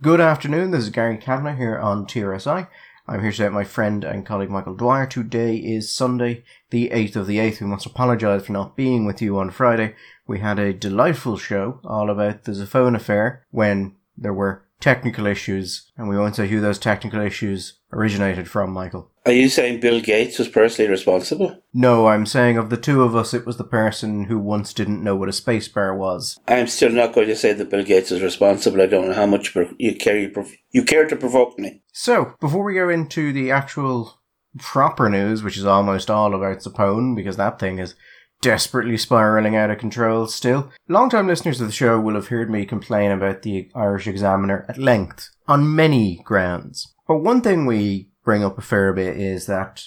Good afternoon, this is Gary Kavanagh here on TRSI. I'm here today with my friend and colleague Michael Dwyer. Today is Sunday, the 8th of the 8th. We must apologise for not being with you on Friday. We had a delightful show all about the Zappone affair when there were technical issues, and we won't say who those technical issues originated from, Michael. Are you saying Bill Gates was personally responsible? No, I'm saying of the two of us, it was the person who once didn't know what a spacebar was. I'm still not going to say that Bill Gates is responsible. I don't know how much you care, you care to provoke me. So, before we go into the actual proper news, which is almost all about Zappone, because that thing is desperately spiraling out of control still. Long-time listeners of the show will have heard me complain about the Irish Examiner at length, on many grounds. But one thing we bring up a fair bit is that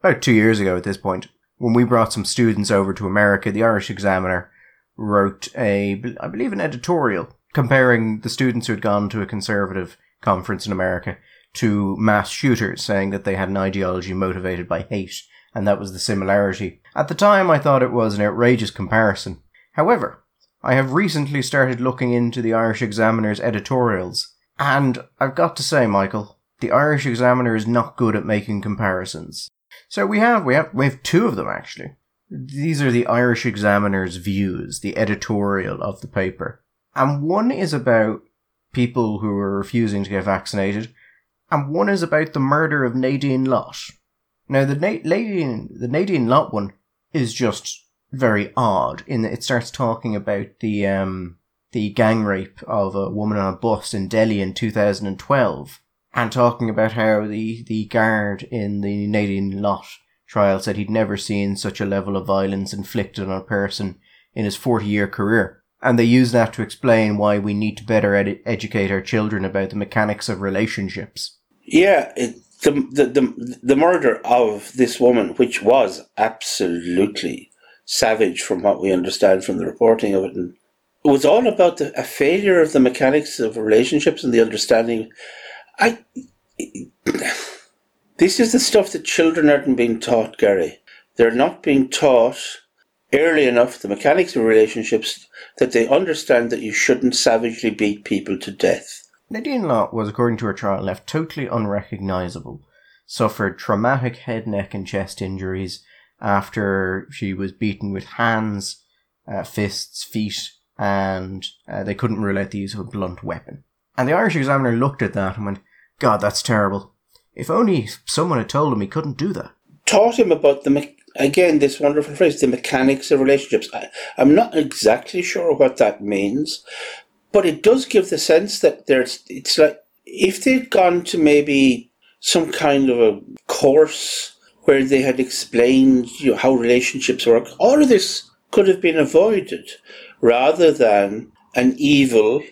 about two years ago at this point, when we brought some students over to America, the Irish Examiner wrote a, I believe, an editorial comparing the students who had gone to a conservative conference in America to mass shooters, saying that they had an ideology motivated by hate, and that was the similarity. At the time, I thought it was an outrageous comparison. However, I have recently started looking into the Irish Examiner's editorials, and I've got to say, Michael, the Irish Examiner is not good at making comparisons. So we have we have we have two of them actually. These are the Irish Examiner's views, the editorial of the paper. And one is about people who are refusing to get vaccinated, and one is about the murder of Nadine Lott. Now the Na- Nadine the Nadine Lott one is just very odd in that it starts talking about the um the gang rape of a woman on a bus in Delhi in 2012 and talking about how the, the guard in the Nadine Lott trial said he'd never seen such a level of violence inflicted on a person in his 40 year career. And they use that to explain why we need to better ed- educate our children about the mechanics of relationships. Yeah, it, the, the, the, the murder of this woman, which was absolutely savage from what we understand from the reporting of it, and it was all about the, a failure of the mechanics of relationships and the understanding I. This is the stuff that children aren't being taught, Gary. They're not being taught early enough the mechanics of relationships that they understand that you shouldn't savagely beat people to death. Nadine Lott was, according to her trial, left totally unrecognizable. Suffered traumatic head, neck, and chest injuries after she was beaten with hands, uh, fists, feet, and uh, they couldn't rule out the use of a blunt weapon. And the Irish Examiner looked at that and went, God, that's terrible. If only someone had told him he couldn't do that. Taught him about the, me- again, this wonderful phrase, the mechanics of relationships. I, I'm not exactly sure what that means, but it does give the sense that there's, it's like, if they'd gone to maybe some kind of a course where they had explained you know, how relationships work, all of this could have been avoided rather than an evil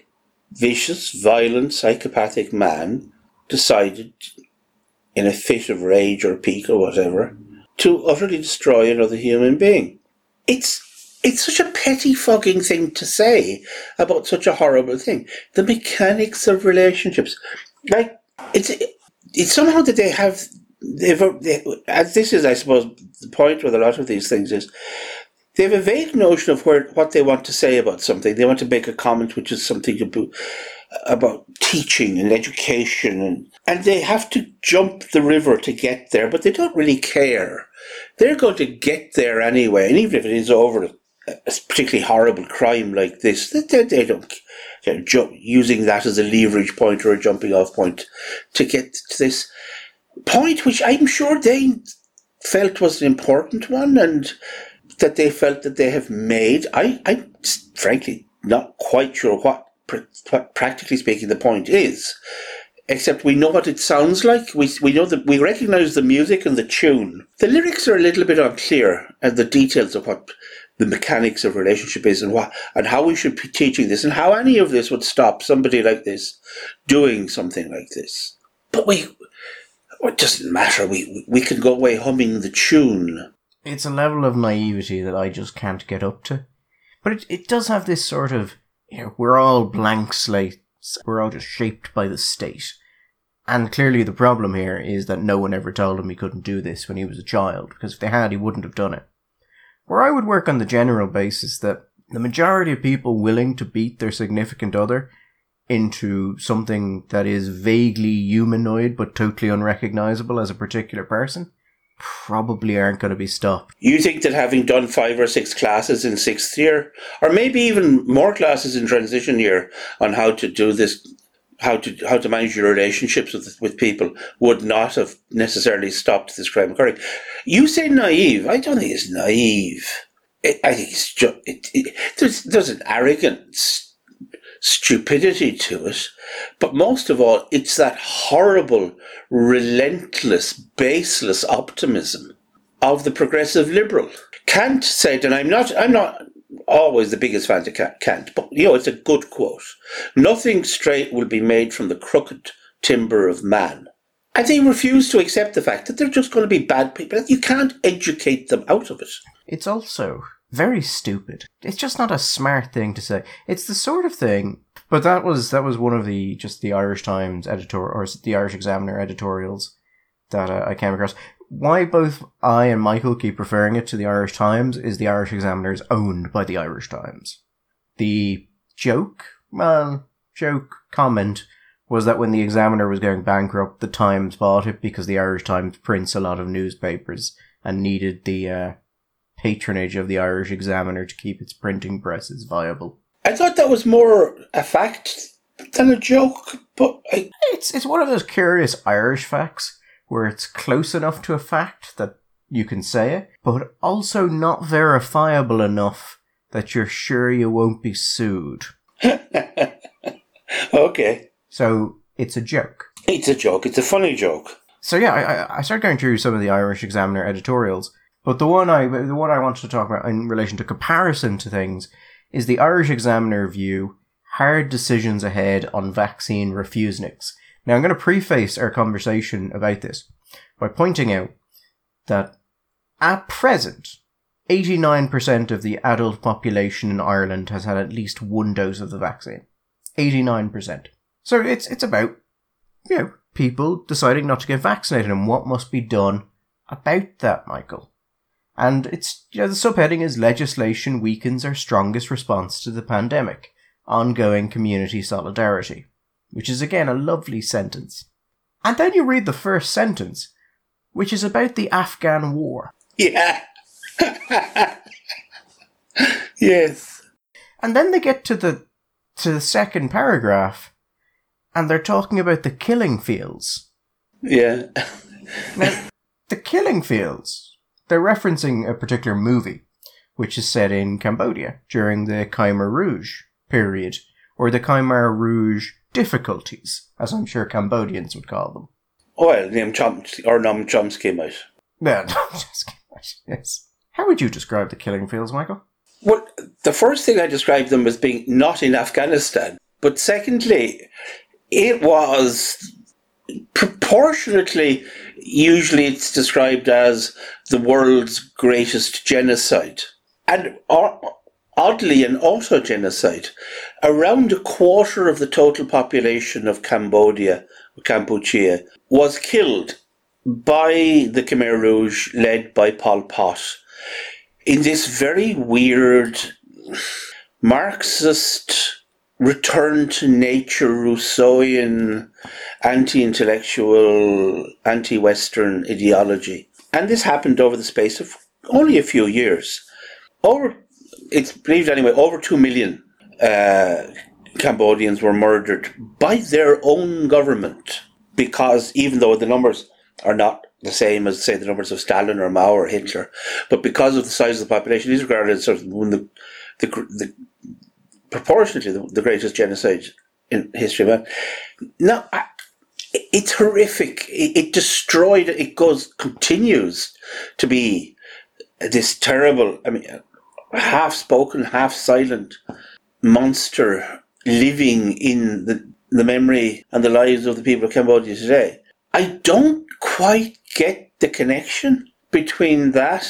vicious, violent, psychopathic man decided, in a fit of rage or pique or whatever, to utterly destroy another human being. It's it's such a pettifogging thing to say about such a horrible thing. The mechanics of relationships, like it's it's somehow that they have they've they, as this is, I suppose, the point with a lot of these things is they have a vague notion of where what they want to say about something. They want to make a comment which is something about, about teaching and education, and, and they have to jump the river to get there, but they don't really care. They're going to get there anyway, and even if it is over a, particularly horrible crime like this, they, they don't ju- using that as a leverage point or a jumping off point to get to this point, which I'm sure they felt was an important one, and that they felt that they have made. I, I'm frankly not quite sure what, what, practically speaking, the point is. Except we know what it sounds like. We, we know that we recognize the music and the tune. The lyrics are a little bit unclear, and the details of what the mechanics of relationship is, and what and how we should be teaching this, and how any of this would stop somebody like this doing something like this. But we, it doesn't matter. We we can go away humming the tune it's a level of naivety that I just can't get up to. But it, it does have this sort of, you know, we're all blank slates, we're all just shaped by the state. And clearly the problem here is that no one ever told him he couldn't do this when he was a child, because if they had, he wouldn't have done it. Where I would work on the general basis that the majority of people willing to beat their significant other into something that is vaguely humanoid but totally unrecognizable as a particular person probably aren't going to be stopped. You think that having done five or six classes in sixth year, or maybe even more classes in transition year on how to do this, how to how to manage your relationships with with people, would not have necessarily stopped this crime occurring. You say naive. I don't think it's naive. It, I think it's just it, it, there's there's an arrogance stupidity to it. But most of all, it's that horrible, relentless, baseless optimism of the progressive liberal. Kant said, and I'm not, I'm not always the biggest fan of Kant, but you know, it's a good quote. Nothing straight will be made from the crooked timber of man. And they refuse to accept the fact that they're just going to be bad people. You can't educate them out of it. It's also very stupid. It's just not a smart thing to say. It's the sort of thing. But that was that was one of the just the Irish Times editor or the Irish Examiner editorials that uh, I came across. Why both I and Michael keep referring it to the Irish Times is the Irish Examiner is owned by the Irish Times. The joke, well, joke comment was that when the Examiner was going bankrupt, the Times bought it because the Irish Times prints a lot of newspapers and needed the uh, patronage of the Irish Examiner to keep its printing presses viable. I thought that was more a fact than a joke, but I... it's it's one of those curious Irish facts where it's close enough to a fact that you can say it, but also not verifiable enough that you're sure you won't be sued. okay. So it's a joke. It's a joke. It's a funny joke. So yeah, I, I started going through some of the Irish Examiner editorials, but the one I the one I wanted to talk about in relation to comparison to things is the Irish Examiner view hard decisions ahead on vaccine refuseniks. Now I'm going to preface our conversation about this by pointing out that at present 89% of the adult population in Ireland has had at least one dose of the vaccine. 89%. So it's it's about you know people deciding not to get vaccinated and what must be done about that, Michael. And it's, you know, the subheading is legislation weakens our strongest response to the pandemic, ongoing community solidarity, which is again a lovely sentence. And then you read the first sentence, which is about the Afghan war. Yeah. yes. And then they get to the to the second paragraph and they're talking about the killing fields. Yeah. now, the killing fields they're referencing a particular movie, which is set in Cambodia during the Khmer Rouge period, or the Khmer Rouge difficulties, as I'm sure Cambodians would call them. Well, Noam Chomsky, or Noam Chomsky might. Yeah, Chomsky might, yes. How would you describe the killing fields, Michael? Well, the first thing I described them as being not in Afghanistan, but secondly, it was proportionately, usually it's described as the world's greatest genocide. And oddly, an auto genocide. Around a quarter of the total population of Cambodia, Kampuchea, was killed by the Khmer Rouge led by Pol Pot in this very weird Marxist return to nature Rousseauian anti-intellectual, anti-Western ideology. And this happened over the space of only a few years. Over, it's believed anyway, over two million uh, Cambodians were murdered by their own government because even though the numbers are not the same as, say, the numbers of Stalin or Mao or Hitler, but because of the size of the population, these regarded as sort of one of the, the, the proportionately the, the, greatest genocide in history. But no, I, it's horrific. It, it destroyed. It goes continues to be this terrible. I mean, half spoken, half silent monster living in the the memory and the lives of the people of Cambodia today. I don't quite get the connection between that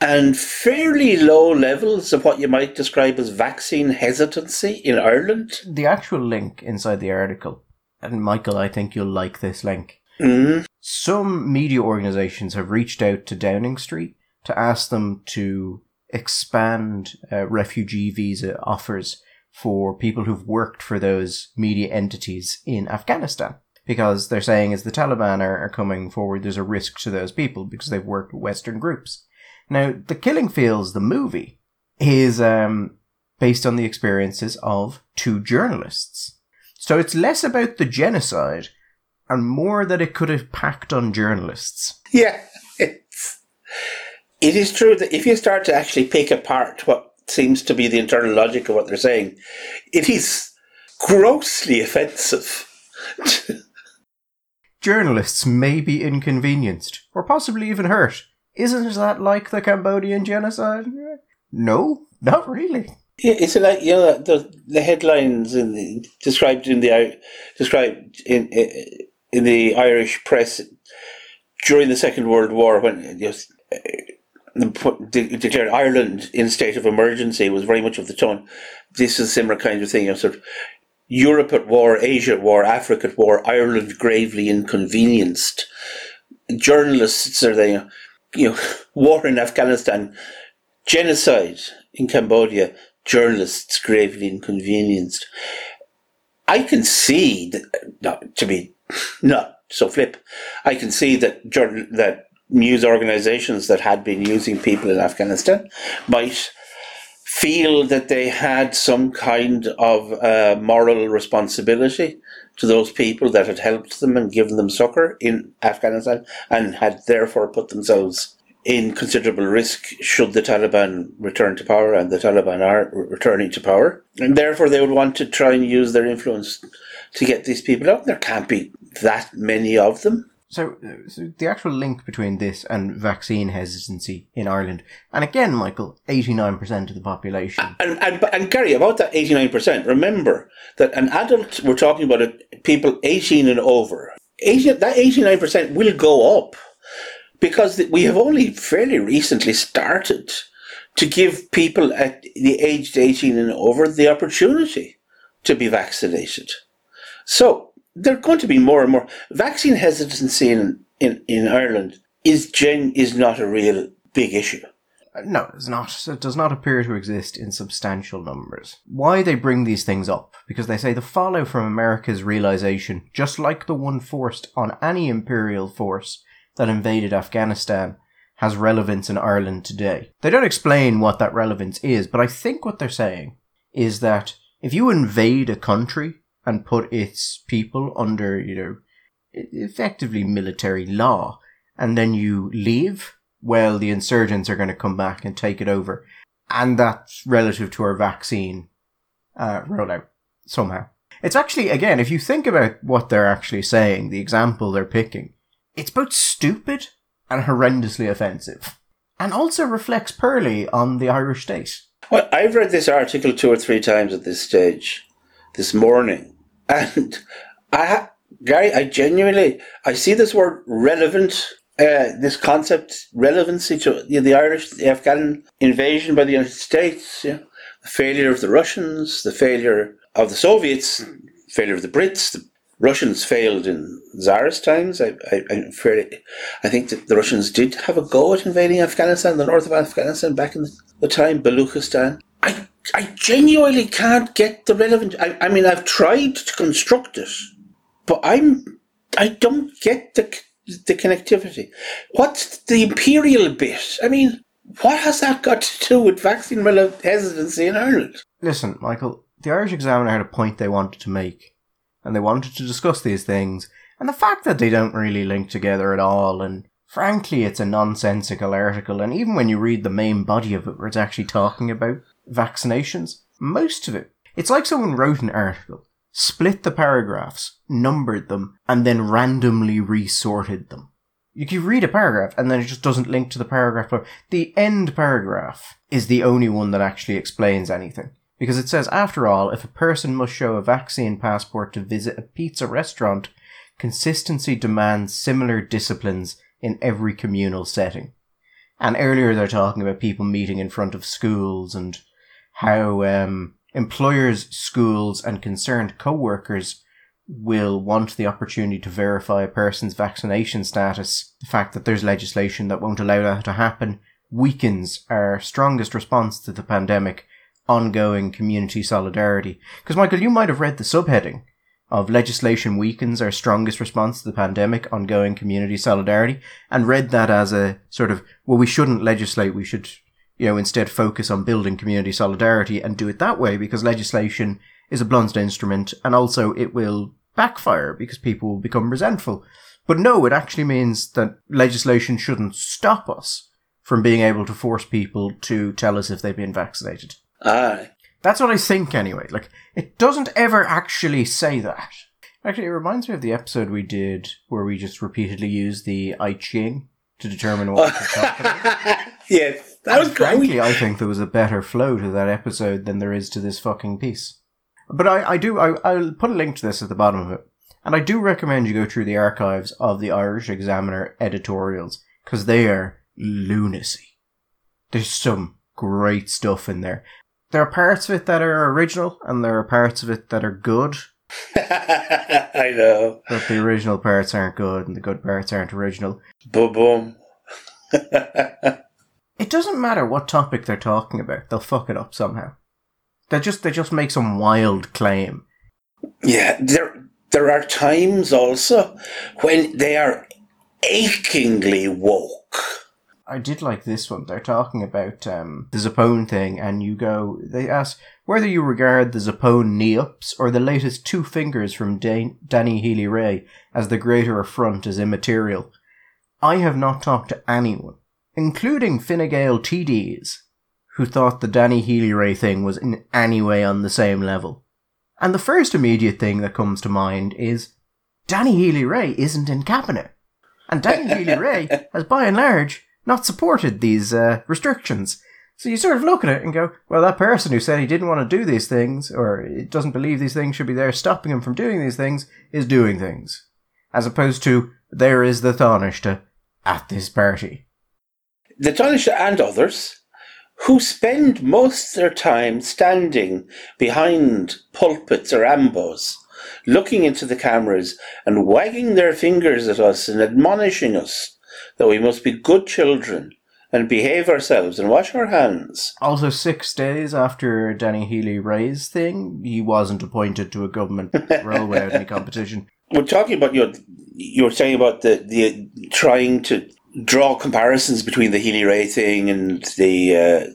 and fairly low levels of what you might describe as vaccine hesitancy in Ireland. The actual link inside the article, and Michael, I think you'll like this link. Mm-hmm. Some media organisations have reached out to Downing Street to ask them to expand uh, refugee visa offers for people who've worked for those media entities in Afghanistan. Because they're saying as the Taliban are, are coming forward, there's a risk to those people because they've worked with Western groups. Now, The Killing Fields, the movie, is um, based on the experiences of two journalists. So it's less about the genocide and more that it could have packed on journalists. Yeah, it is true that if you start to actually pick apart what seems to be the internal logic of what they're saying, it is grossly offensive. Journalists may be inconvenienced, or possibly even hurt. Isn't that like the Cambodian genocide? No, not really. Yeah, it's like you know the the headlines in the, described in the described in in the Irish press during the Second World War when you know, declared Ireland in state of emergency was very much of the tone. This is a similar kind of thing. You know, sort of Europe at war, Asia at war, Africa at war, Ireland gravely inconvenienced. Journalists are there, you know, war in Afghanistan, genocide in Cambodia, journalists gravely inconvenienced. I can see that, not to be not so flip, I can see that journal, that news organizations that had been using people in Afghanistan might feel that they had some kind of uh, moral responsibility to those people that had helped them and given them succor in Afghanistan and had therefore put themselves in considerable risk should the Taliban return to power, and the Taliban are returning to power. And therefore, they would want to try and use their influence to get these people out. There can't be that many of them. So, so, the actual link between this and vaccine hesitancy in Ireland, and again, Michael, eighty-nine percent of the population. And, and, and Gary, about that eighty-nine percent, remember that an adult, we're talking about it, people eighteen and over. 80, that eighty-nine percent will go up because we have only fairly recently started to give people at the aged 18 and over the opportunity to be vaccinated. So there are going to be more and more vaccine hesitancy in, in, in Ireland is gen is not a real big issue. No, it's not. It does not appear to exist in substantial numbers. Why they bring these things up? Because they say the fallout from America's realization, just like the one forced on any imperial force that invaded Afghanistan, has relevance in Ireland today. They don't explain what that relevance is, but I think what they're saying is that if you invade a country and put its people under, you know, effectively military law, and then you leave, well, the insurgents are going to come back and take it over. And that's relative to our vaccine uh, rollout somehow. It's actually, again, if you think about what they're actually saying, the example they're picking, it's both stupid and horrendously offensive, and also reflects poorly on the Irish state. Well, I've read this article two or three times at this stage this morning, and I, Gary, I genuinely, I see this word relevant, uh, this concept relevancy to you know, the Irish, the Afghan invasion by the United States, you know, the failure of the Russians, the failure of the Soviets, failure of the Brits, the Russians failed in Tsar's times. I, I, fairly, I think that the Russians did have a go at invading Afghanistan, the north of Afghanistan, back in the, the time, Baluchistan. I, I genuinely can't get the relevant. I, I mean, I've tried to construct it, but I'm, I don't get the the connectivity. What's the imperial bit? I mean, what has that got to do with vaccine hesitancy in Ireland? Listen, Michael, the Irish Examiner had a point they wanted to make and they wanted to discuss these things, and the fact that they don't really link together at all, and frankly, it's a nonsensical article, and even when you read the main body of it, where it's actually talking about vaccinations, most of it, it's like someone wrote an article, split the paragraphs, numbered them, and then randomly resorted them. You can read a paragraph and then it just doesn't link to the paragraph. The end paragraph is the only one that actually explains anything. Because it says, after all, if a person must show a vaccine passport to visit a pizza restaurant, consistency demands similar disciplines in every communal setting. And earlier they're talking about people meeting in front of schools and how um, employers, schools, and concerned co-workers will want the opportunity to verify a person's vaccination status. The fact that there's legislation that won't allow that to happen weakens our strongest response to the pandemic ongoing community solidarity. Because, Michael, you might have read the subheading of legislation weakens our strongest response to the pandemic, ongoing community solidarity, and read that as a sort of, well, we shouldn't legislate, we should, you know, instead focus on building community solidarity and do it that way because legislation is a blunt instrument and also it will backfire because people will become resentful. But no, it actually means that legislation shouldn't stop us from being able to force people to tell us if they've been vaccinated. Aye. That's what I think anyway. Like, it doesn't ever actually say that. Actually, it reminds me of the episode we did where we just repeatedly used the I Ching to determine what we should talk about. yes, that was Frankly, great. I think there was a better flow to that episode than there is to this fucking piece. But I, I do, I, I'll put a link to this at the bottom of it. And I do recommend you go through the archives of the Irish Examiner editorials, because they are lunacy. There's some great stuff in there. There are parts of it that are original, and there are parts of it that are good, I know. but the original parts aren't good, and the good parts aren't original. Boom, boom. It doesn't matter what topic they're talking about, they'll fuck it up somehow. They just, they just make some wild claim. yeah, there there are times also when they are achingly woke. I did like this one. They're talking about um, the Zappone thing, and you go. They ask whether you regard the Zappone knee ups or the latest two fingers from Dan- Danny Healy-Rae as the greater affront is immaterial. I have not talked to anyone, including Fine Gael TDs, who thought the Danny Healy-Rae thing was in any way on the same level. And the first immediate thing that comes to mind is Danny Healy-Rae isn't in cabinet. And Danny Healy Rae has by and large not supported these uh, restrictions. So you sort of look at it and go, well, that person who said he didn't want to do these things, or it doesn't believe these things should be there stopping him from doing these things, is doing things. As opposed to, there is the Taoiseach at this party. The Taoiseach and others who spend most of their time standing behind pulpits or ambos, looking into the cameras and wagging their fingers at us and admonishing us that we must be good children and behave ourselves and wash our hands. Also, six days after Danny Healy-Rae's thing, he wasn't appointed to a government role without any competition. We're talking about your. You were saying about the the trying to draw comparisons between the Healy-Rae thing and the uh,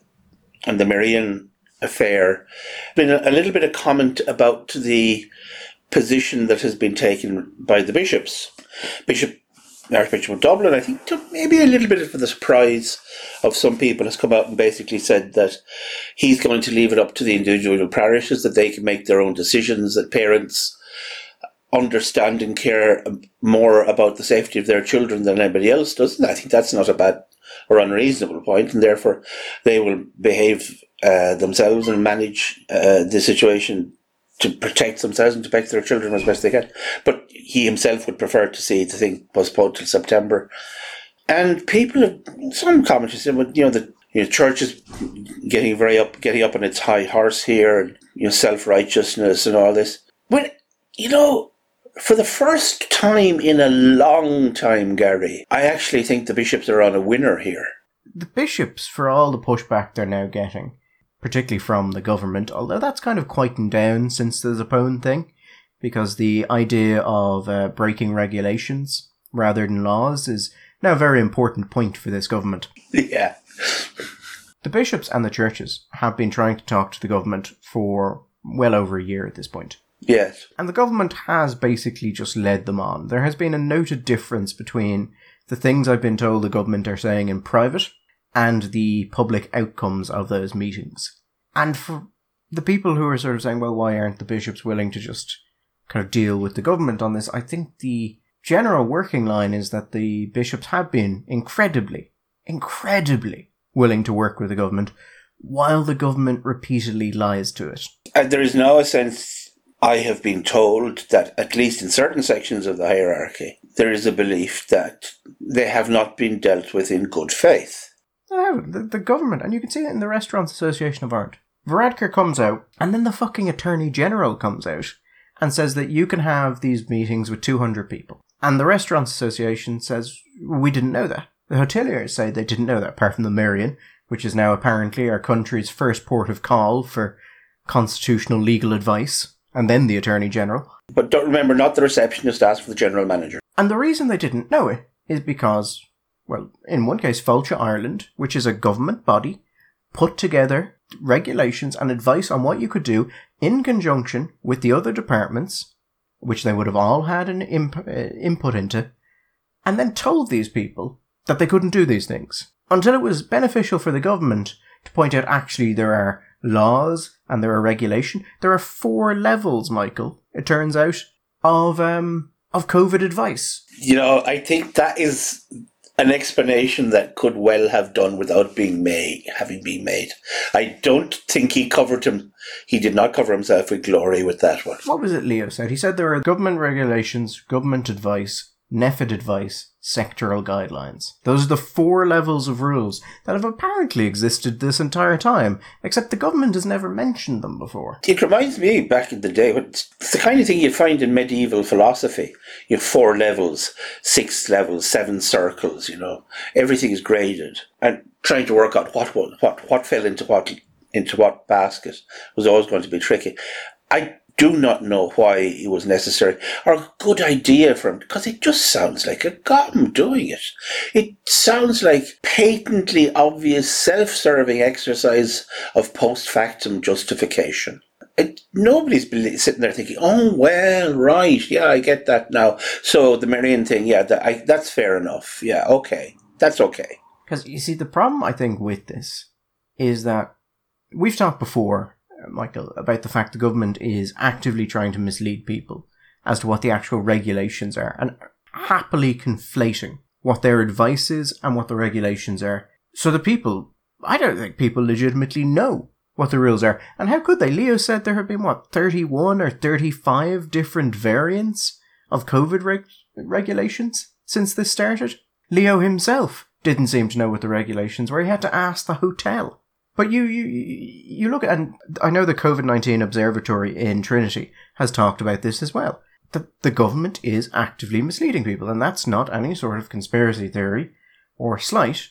and the Merrion affair. Been a, a little bit of comment about the position that has been taken by the bishops. Bishop Archbishop of Dublin, I think, to maybe a little bit of the surprise of some people, has come out and basically said that he's going to leave it up to the individual parishes that they can make their own decisions. That parents understand and care more about the safety of their children than anybody else does. And I think that's not a bad or unreasonable point, and therefore they will behave uh, themselves and manage uh, the situation to protect themselves and to protect their children as best they can. But he himself would prefer to see the thing postponed till September. And people have some commenters well, you know, the you know, church is getting very up, getting up on its high horse here, and you know, self righteousness and all this. But you know, for the first time in a long time, Gary, I actually think the bishops are on a winner here. The bishops, for all the pushback they're now getting, particularly from the government, although that's kind of quietened down since the Zappone thing, because the idea of uh, breaking regulations rather than laws is now a very important point for this government. yeah. The bishops and the churches have been trying to talk to the government for well over a year at this point. Yes. And the government has basically just led them on. There has been a noted difference between the things I've been told the government are saying in private and the public outcomes of those meetings. And for the people who are sort of saying, well, why aren't the bishops willing to just kind of deal with the government on this? I think the general working line is that the bishops have been incredibly, incredibly willing to work with the government while the government repeatedly lies to it. And there is now a sense, I have been told, that at least in certain sections of the hierarchy, there is a belief that they have not been dealt with in good faith. The, the government, and you can see it in the Restaurants Association of Ireland. Varadkar comes out, and then the fucking Attorney General comes out and says that you can have these meetings with 200 people. And the Restaurants Association says, we didn't know that. The hoteliers say they didn't know that, apart from the Merrion, which is now apparently our country's first port of call for constitutional legal advice, and then the Attorney General. But don't remember, not the receptionist asked for the general manager. And the reason they didn't know it is because, well, in one case, Fáilte Ireland, which is a government body, put together regulations and advice on what you could do in conjunction with the other departments, which they would have all had an imp- uh, input into, and then told these people that they couldn't do these things until it was beneficial for the government to point out actually there are laws and there are regulation. There are four levels, Michael. It turns out of um of COVID advice. You know, I think that is an explanation that could well have done without being made, having been made. I don't think he covered him. He did not cover himself with glory with that one. What was it Leo said? He said there are government regulations, government advice, NPHET advice, sectoral guidelines. Those are the four levels of rules that have apparently existed this entire time, except the government has never mentioned them before. It reminds me back in the day, it's the kind of thing you find in medieval philosophy. You have four levels, six levels, seven circles, you know. Everything is graded. And trying to work out what what what, fell into what into what basket was always going to be tricky. I do not know why it was necessary or a good idea for him because it just sounds like a gum doing it. It sounds like patently obvious self-serving exercise of post-factum justification. It, nobody's sitting there thinking, "Oh well, right, yeah, I get that now." So the Merrion thing, yeah, that, I, that's fair enough. Yeah, okay, that's okay. Because you see, the problem I think with this is that we've talked before Um, Michael, uh, about the fact the government is actively trying to mislead people as to what the actual regulations are and happily conflating what their advice is and what the regulations are. So the people, I don't think people legitimately know what the rules are. And how could they? Leo said there have been, what, 31 or 35 different variants of COVID reg- regulations since this started? Leo himself didn't seem to know what the regulations were. He had to ask the hotel. But you, you, you look at, and I know the COVID 19 Observatory in Trinity has talked about this as well. That the government is actively misleading people, and that's not any sort of conspiracy theory or slight.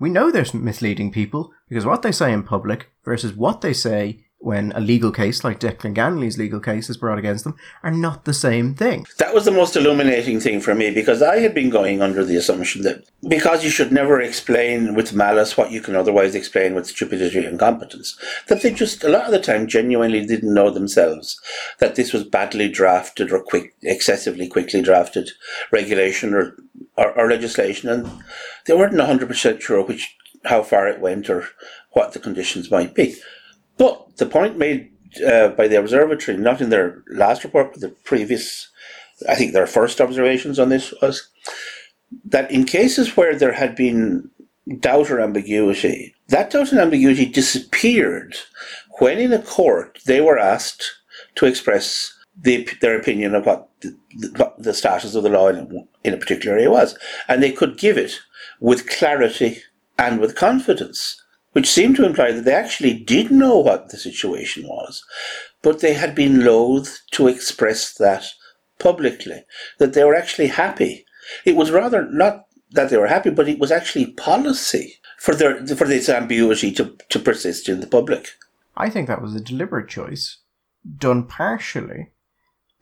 We know they're misleading people because what they say in public versus what they say when a legal case like Declan Ganley's legal case is brought against them are not the same thing. That was the most illuminating thing for me because I had been going under the assumption that because you should never explain with malice what you can otherwise explain with stupidity and incompetence, that they just a lot of the time genuinely didn't know themselves that this was badly drafted or quick, excessively quickly drafted regulation or, or, or legislation, and they weren't hundred percent sure which how far it went or what the conditions might be. But the point made uh, by the observatory, not in their last report, but the previous, I think their first observations on this was that in cases where there had been doubt or ambiguity, that doubt and ambiguity disappeared when in a court they were asked to express the, their opinion of what the, the, the status of the law in, in a particular area was. And they could give it with clarity and with confidence which seemed to imply that they actually did know what the situation was, but they had been loath to express that publicly, that they were actually happy. It was rather not that they were happy, but it was actually policy for their for this ambiguity to, to persist in the public. I think that was a deliberate choice, done partially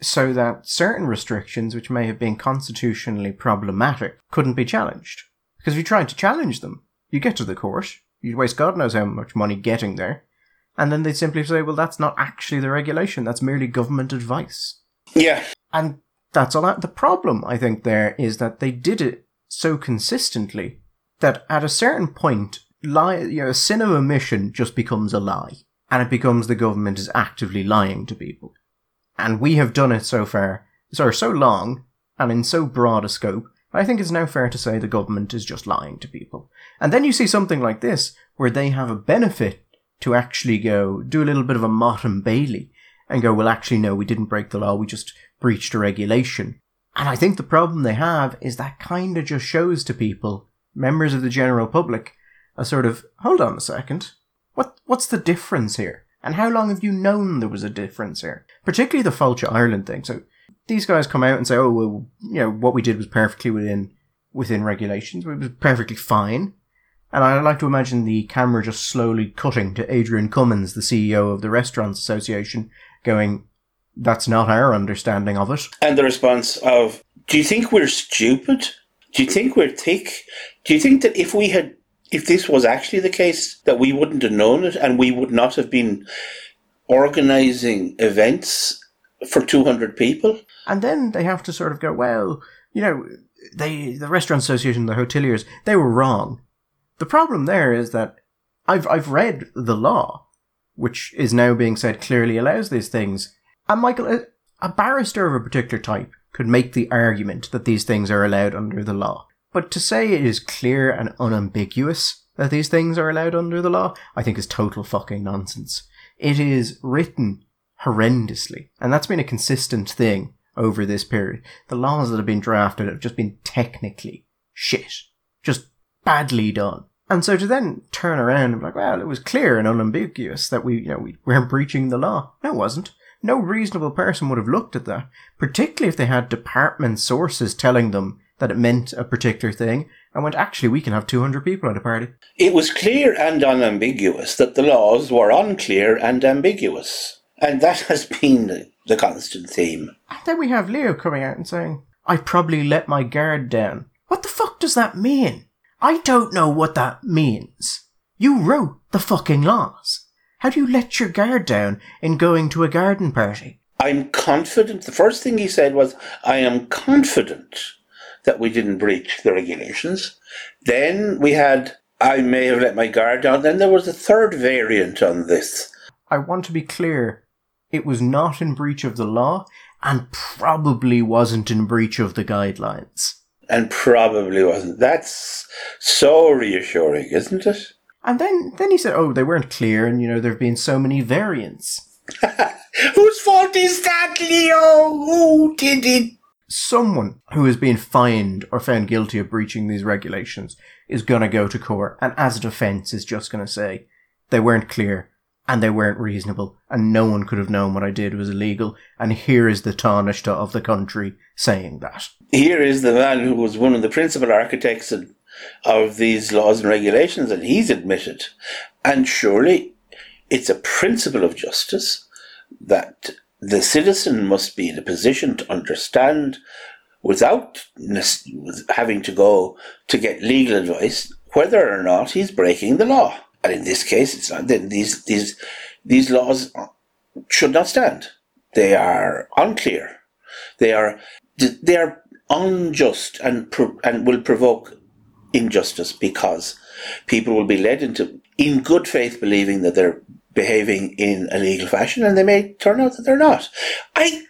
so that certain restrictions which may have been constitutionally problematic couldn't be challenged. Because if you tried to challenge them, you get to the court, You'd waste God knows how much money getting there. And then they'd simply say, well, that's not actually the regulation. That's merely government advice. Yeah. And that's all that. The problem, I think, there is that they did it so consistently that at a certain point, lie, you know, a sin of omission just becomes a lie. And it becomes the government is actively lying to people. And we have done it so far, sorry, so long, and in so broad a scope, I think it's now fair to say the government is just lying to people. And then you see something like this, where they have a benefit to actually go do a little bit of a Motte and Bailey and go, well, actually, no, we didn't break the law, we just breached a regulation. And I think the problem they have is that kind of just shows to people, members of the general public, a sort of, hold on a second, what, what's the difference here? And how long have you known there was a difference here? Particularly the Fáilte Ireland thing. So these guys come out and say, "Oh, well, you know, what we did was perfectly within within regulations. It was perfectly fine." And I like to imagine the camera just slowly cutting to Adrian Cummins, the CEO of the Restaurants Association, going, That's not our understanding of it. And the response of, Do you think we're stupid? Do you think we're thick? Do you think that if we had, if this was actually the case, that we wouldn't have known it and we would not have been organizing events for 200 people? And then they have to sort of go, well, you know, they, the Restaurant Association, the hoteliers, they were wrong. The problem there is that I've, I've read the law, which is now being said clearly allows these things. And Michael, a, a barrister of a particular type could make the argument that these things are allowed under the law. But to say it is clear and unambiguous that these things are allowed under the law, I think is total fucking nonsense. It is written horrendously. And that's been a consistent thing over this period. The laws that have been drafted have just been technically shit. Just badly done. And so to then turn around and be like, well, it was clear and unambiguous that we, you know, we weren't breaching the law. No, it wasn't. No reasonable person would have looked at that, particularly if they had department sources telling them that it meant a particular thing and went, actually, we can have 200 people at a party. It was clear and unambiguous that the laws were unclear and ambiguous. And that has been the, constant theme. And then we have Leo coming out and saying, I probably let my guard down. What the fuck does that mean? I don't know what that means. You wrote the fucking laws. How do you let your guard down in going to a garden party? I'm confident. The first thing he said was, I am confident that we didn't breach the regulations. Then we had, I may have let my guard down. Then there was a third variant on this. I want to be clear. It was not in breach of the law and probably wasn't in breach of the guidelines. And probably wasn't. That's so reassuring, isn't it? And then, then he said, "Oh, they weren't clear, and you know there have been so many variants." Whose fault is that, Leo? Who did it? Someone who has been fined or found guilty of breaching these regulations is going to go to court, and as a defence, is just going to say they weren't clear and they weren't reasonable, and no one could have known what I did was illegal. And here is the Taoiseach of the country saying that. Here is the man who was one of the principal architects of these laws and regulations, and he's admitted. And surely it's a principle of justice that the citizen must be in a position to understand without having to go to get legal advice whether or not he's breaking the law. And in this case, it's not. These these these laws should not stand. They are unclear. They are they are unjust and and will provoke injustice because people will be led into in good faith believing that they're behaving in a legal fashion, and they may turn out that they're not. I,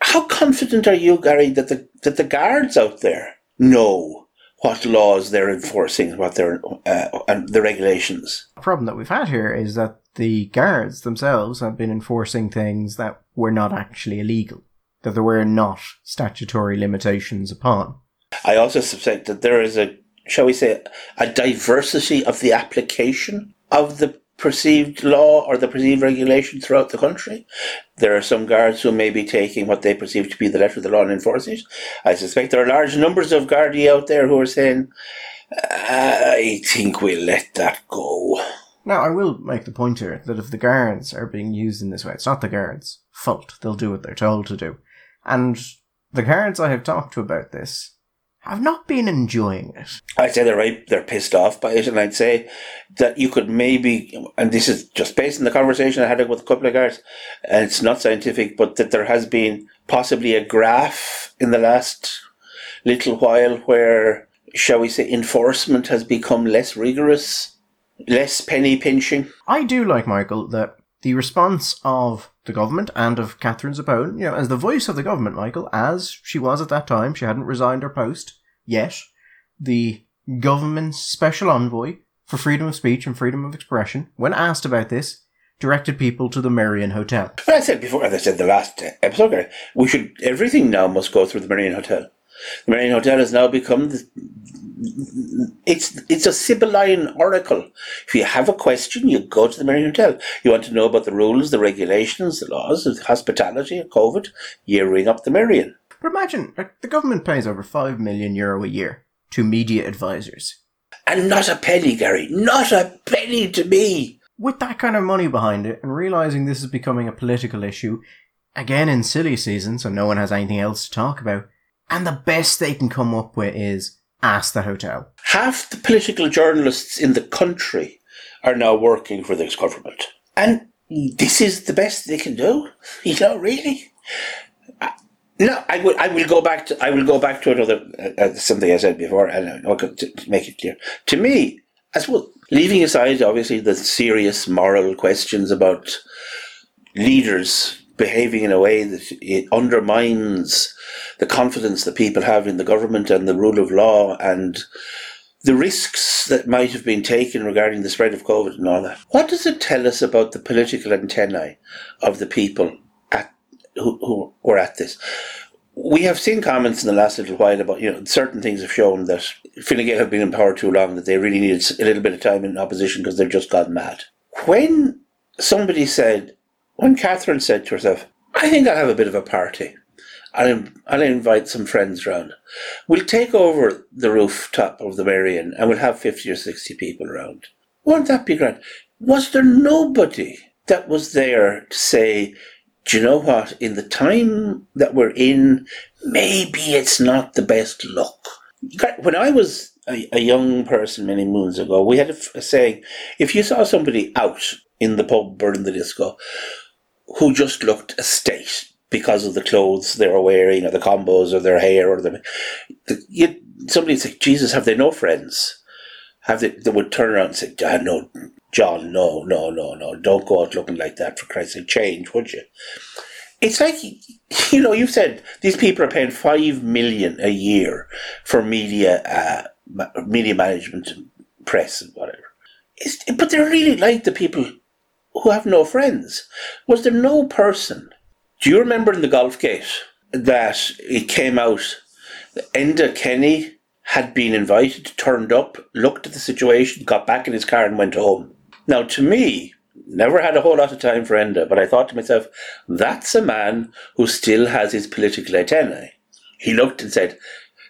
how confident are you, Gary, that the that the guards out there know what laws they're enforcing, what they're uh, and the regulations. The problem that we've had here is that the guards themselves have been enforcing things that were not actually illegal, that there were not statutory limitations upon. I also suspect that there is a, shall we say, a diversity of the application of the perceived law or the perceived regulation throughout the country. There are some guards who may be taking what they perceive to be the letter of the law and enforcing it. I suspect there are large numbers of Gardaí out there who are saying, I think we'll let that go. Now, I will make the point here that if the guards are being used in this way, it's not the guards' fault. They'll do what they're told to do. And the guards I have talked to about this have not been enjoying it. I'd say they're right, they're pissed off by it, and I'd say that you could maybe, and this is just based on the conversation I had with a couple of guys, and it's not scientific, but that there has been possibly a graph in the last little while where, shall we say, enforcement has become less rigorous, less penny pinching. I do like, Michael, that the response of the government and of Katherine Zappone, you know, as the voice of the government, Michael, as she was at that time, she hadn't resigned her post yet, the government's special envoy for freedom of speech and freedom of expression, when asked about this, directed people to the Merrion Hotel. But I said before, as I said the last episode, we should, everything now must go through the Merrion Hotel. The Merrion Hotel has now become the, it's it's a Sibylline oracle. If you have a question, you go to the Merrion Hotel. You want to know about the rules, the regulations, the laws of hospitality, of COVID, you ring up the Merrion. But imagine, like, the government pays over 5 million euro a year to media advisors. And not a penny, Gary. Not a penny to me. With that kind of money behind it, and realizing this is becoming a political issue, again in silly season, so no one has anything else to talk about, and the best they can come up with is ask the hotel. Half the political journalists in the country are now working for this government. And this is the best they can do. You know, really. No, I will. I will go back to. I will go back to another uh, uh something I said before, and uh, to make it clear to me as well. Leaving aside, obviously, the serious moral questions about leaders behaving in a way that it undermines the confidence that people have in the government and the rule of law and the risks that might have been taken regarding the spread of COVID and all that. What does it tell us about the political antennae of the people at who, who were at this? We have seen comments in the last little while about, you know, certain things have shown that Fine Gael have been in power too long, that they really needed a little bit of time in opposition because they've just gone mad. When somebody said, when Katherine said to herself, I think I'll have a bit of a party. I'll, I'll invite some friends round. We'll take over the rooftop of the Merrion and we'll have 50 or 60 people around. Won't that be grand? Was there nobody that was there to say, do you know what? In the time that we're in, maybe it's not the best look. When I was a, a young person many moons ago, we had a, a saying if you saw somebody out in the pub or in the disco who just looked a state, because of the clothes they were wearing or the combos or their hair or the, the you, somebody say, Jesus, have they no friends? Have they, they would turn around and say, ah, no, John, no, no, no, no, don't go out looking like that for Christ's sake. Change, would you? It's like, you know, you've said these people are paying five million a year for media, uh, media management and press and whatever. It's, but they're really like the people who have no friends. Was there no person do you remember in the Golf Gate that it came out that Enda Kenny had been invited, turned up, looked at the situation, got back in his car and went home? Now, to me, never had a whole lot of time for Enda, but I thought to myself, that's a man who still has his political antennae. He looked and said,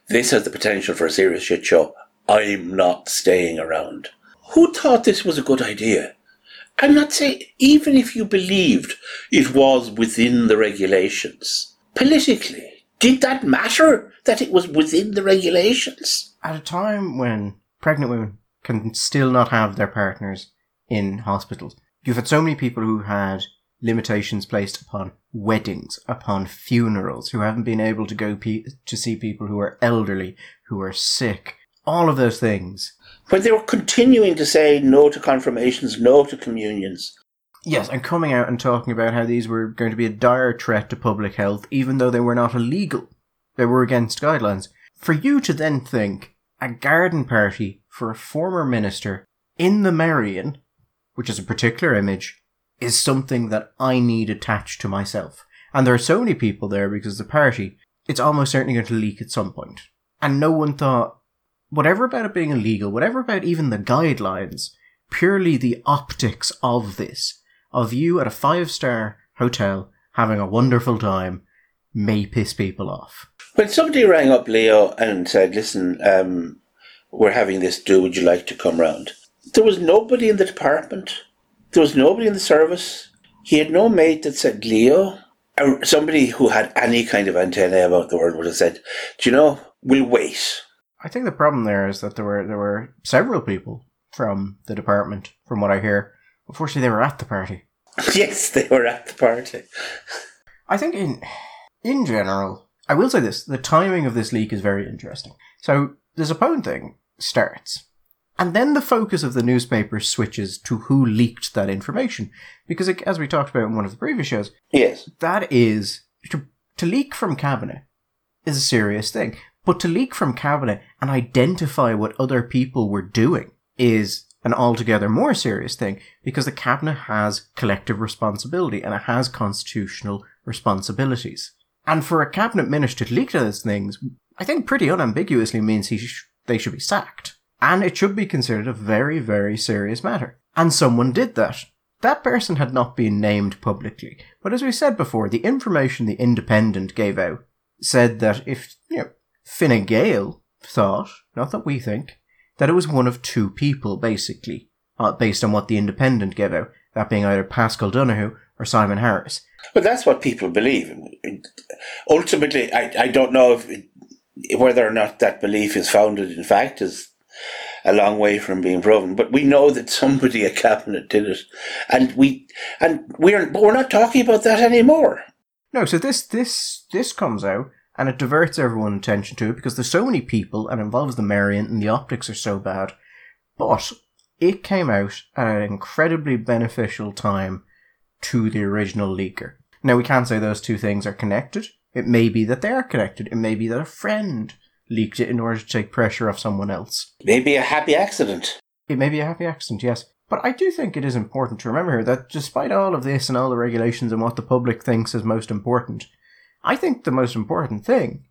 this has the potential for a serious shit show. I'm not staying around. Who thought this was a good idea? I'm not saying, even if you believed it was within the regulations, politically, did that matter that it was within the regulations? At a time when pregnant women can still not have their partners in hospitals, you've had so many people who had limitations placed upon weddings, upon funerals, who haven't been able to go pe- to see people who are elderly, who are sick, all of those things But they were continuing to say no to confirmations, no to communions. Yes, and coming out and talking about how these were going to be a dire threat to public health, even though they were not illegal. They were against guidelines. For you to then think a garden party for a former minister in the Merrion, which is a particular image, is something that I need attached to myself. And there are so many people there because the party, it's almost certainly going to leak at some point. And no one thought, whatever about it being illegal, whatever about even the guidelines, purely the optics of this, of you at a five star hotel having a wonderful time, may piss people off. When somebody rang up Leo and said, listen, um, we're having this do, would you like to come round? There was nobody in the department. There was nobody in the service. He had no mate that said, Leo, somebody who had any kind of antenna about the world would have said, do you know, we'll wait. I think the problem there is that there were there were several people from the department, from what I hear. Unfortunately, they were at the party. yes, they were at the party. I think in in general, I will say this: the timing of this leak is very interesting. So the Zappone thing starts, and then the focus of the newspaper switches to who leaked that information, because it, as we talked about in one of the previous shows, yes, that is to, to leak from cabinet is a serious thing. But to leak from cabinet and identify what other people were doing is an altogether more serious thing because the cabinet has collective responsibility and it has constitutional responsibilities. And for a cabinet minister to leak those things, I think pretty unambiguously means he sh- they should be sacked. And it should be considered a very, very serious matter. And someone did that. That person had not been named publicly. But as we said before, the information the Independent gave out said that if, you know, Fine Gael thought, not that we think, that it was one of two people, basically, uh, based on what the Independent gave out, that being either Paschal Donohoe or Simon Harris. But that's what people believe. Ultimately, I, I don't know if whether or not that belief is founded in fact is a long way from being proven. But we know that somebody at cabinet did it, and we and we're we're not talking about that anymore. No, so this this this comes out and it diverts everyone's attention to it because there's so many people and involves the Merrion and the optics are so bad. But it came out at an incredibly beneficial time to the original leaker. Now we can't say those two things are connected. It may be that they are connected. It may be that a friend leaked it in order to take pressure off someone else. Maybe a happy accident. It may be a happy accident, yes. But I do think it is important to remember here that despite all of this and all the regulations and what the public thinks is most important, I think the most important thing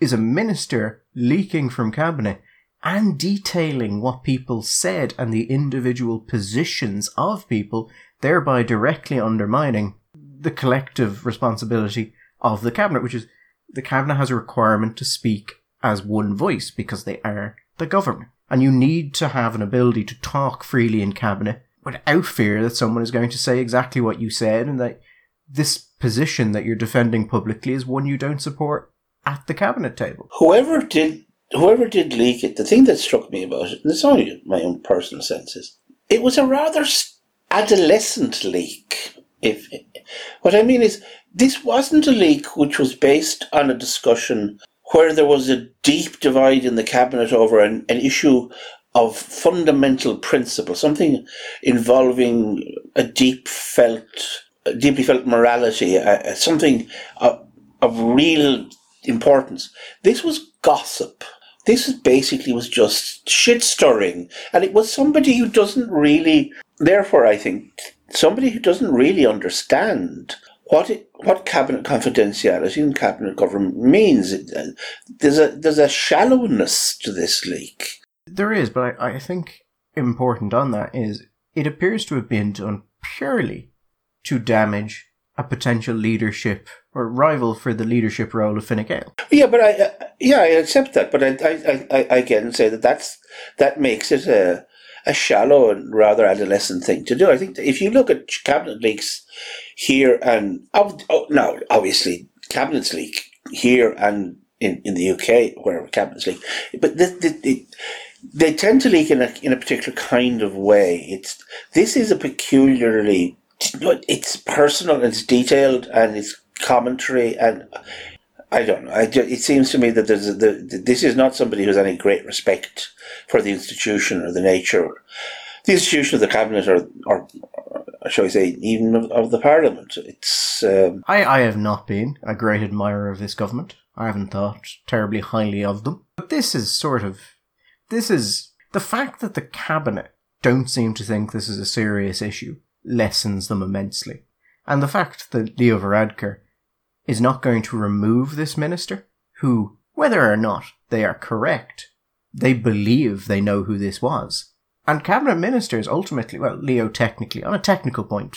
is a minister leaking from cabinet and detailing what people said and the individual positions of people, thereby directly undermining the collective responsibility of the cabinet, which is the cabinet has a requirement to speak as one voice because they are the government. And you need to have an ability to talk freely in cabinet without fear that someone is going to say exactly what you said and that this position that you're defending publicly is one you don't support at the cabinet table. Whoever did whoever did leak it, the thing that struck me about it, and it's only my own personal senses, it was a rather adolescent leak. If what I mean is, this wasn't a leak which was based on a discussion where there was a deep divide in the cabinet over an, an issue of fundamental principle, something involving a deep felt, deeply felt morality, uh, something of, of real importance. This was gossip. This basically was just shit stirring, and it was somebody who doesn't really. Therefore, I think somebody who doesn't really understand what it, what cabinet confidentiality and cabinet government means. Uh, there's a there's a shallowness to this leak. There is, but I, I think important on that is it appears to have been done purely to damage a potential leadership or rival for the leadership role of Fine Gael. Yeah, but I uh, yeah I accept that, but I I, I, I again say that that's that makes it a a shallow and rather adolescent thing to do. I think if you look at cabinet leaks here and oh, oh, no, obviously cabinets leak here and in, in the UK where cabinets leak, but the, the, the, they tend to leak in a in a particular kind of way. It's this is a peculiarly it's personal, it's detailed, and it's commentary and I don't know. I it seems to me that there's a, the, this is not somebody who has any great respect for the institution or the nature, the institution of the cabinet, or, or shall we say, even of, of the parliament. It's. Um, I, I have not been a great admirer of this government. I haven't thought terribly highly of them. But this is sort of. This is. The fact that the cabinet don't seem to think this is a serious issue lessens them immensely. And the fact that Leo Varadkar is not going to remove this minister, who, whether or not they are correct, they believe they know who this was. And cabinet ministers ultimately, well, Leo technically, on a technical point,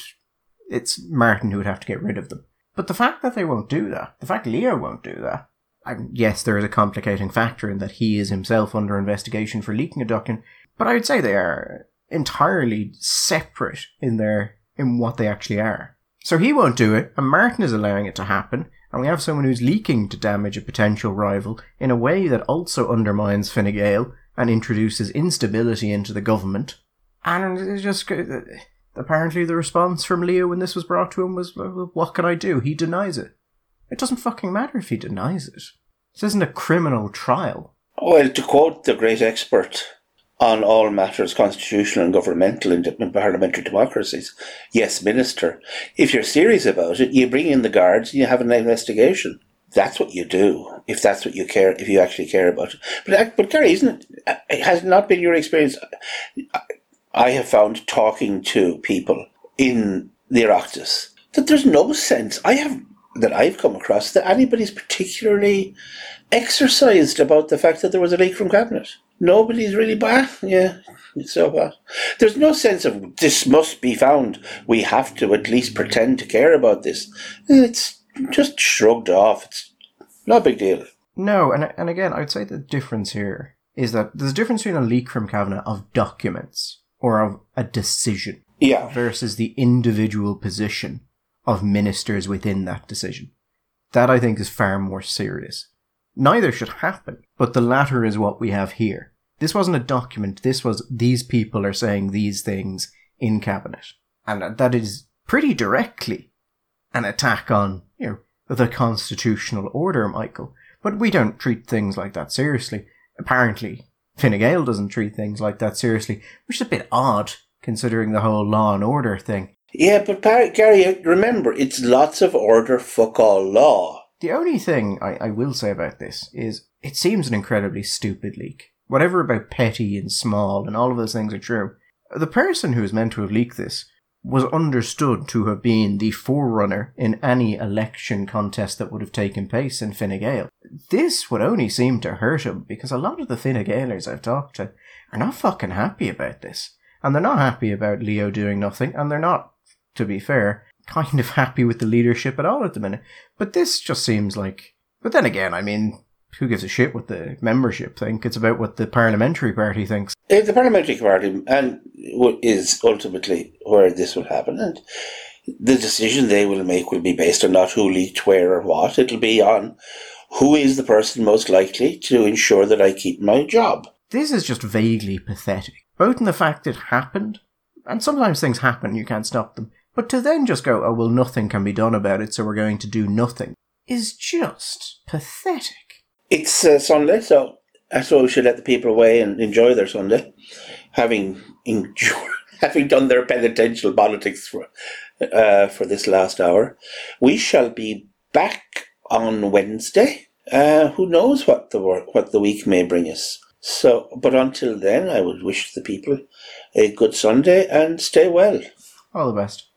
it's Martin who would have to get rid of them. But the fact that they won't do that, the fact Leo won't do that, and yes, there is a complicating factor in that he is himself under investigation for leaking a document, but I would say they are entirely separate in their in what they actually are. So he won't do it, and Martin is allowing it to happen, and we have someone who's leaking to damage a potential rival in a way that also undermines Fine Gael and introduces instability into the government. And just uh, apparently the response from Leo when this was brought to him was, uh, "What can I do?" He denies it. It doesn't fucking matter if he denies it. This isn't a criminal trial. Well, to quote the great expert on all matters constitutional and governmental in, parliamentary democracies. Yes, Minister. If you're serious about it, you bring in the guards and you have an investigation. That's what you do if that's what you care, if you actually care about it. But, uh, but Gary, isn't it? Uh, it has not been your experience. I have found talking to people in the Oireachtas that there's no sense. I have that I've come across that anybody's particularly exercised about the fact that there was a leak from cabinet nobody's really bad. Yeah, it's so bad. There's no sense of this must be found. We have to at least pretend to care about this. It's just shrugged off. It's not a big deal. No, and and again, I'd say the difference here is that there's a difference between a leak from cabinet of documents or of a decision Yeah. versus the individual position of ministers within that decision. That I think is far more serious. Neither should happen, but the latter is what we have here. This wasn't a document, this was these people are saying these things in cabinet. And that is pretty directly an attack on, you know, the constitutional order, Michael. But we don't treat things like that seriously. Apparently, Fine Gael doesn't treat things like that seriously, which is a bit odd considering the whole law and order thing. Yeah, but Par- Gary, remember, it's lots of order, fuck all law. The only thing I, I will say about this is it seems an incredibly stupid leak. Whatever about petty and small and all of those things are true. The person who is meant to have leaked this was understood to have been the forerunner in any election contest that would have taken place in Fine Gael. This would only seem to hurt him because a lot of the Fine Gaelers I've talked to are not fucking happy about this. And they're not happy about Leo doing nothing, and they're not, to be fair, kind of happy with the leadership at all at the minute. But this just seems like. But then again, I mean, who gives a shit what the membership think? It's about what the parliamentary party thinks. Uh, The parliamentary party and is ultimately where this will happen, and the decision they will make will be based on not who leaked where or what. It'll be on who is the person most likely to ensure that I keep my job. This is just vaguely pathetic. Both in the fact it happened, and sometimes things happen, you can't stop them, but to then just go, oh, well, nothing can be done about it, so we're going to do nothing, is just pathetic. It's uh, Sunday, so I suppose we should let the people away and enjoy their Sunday, having enjoy, having done their penitential politics for uh, for this last hour. We shall be back on Wednesday. Uh, who knows what the wor- what the week may bring us? So, but until then, I would wish the people a good Sunday and stay well. All the best.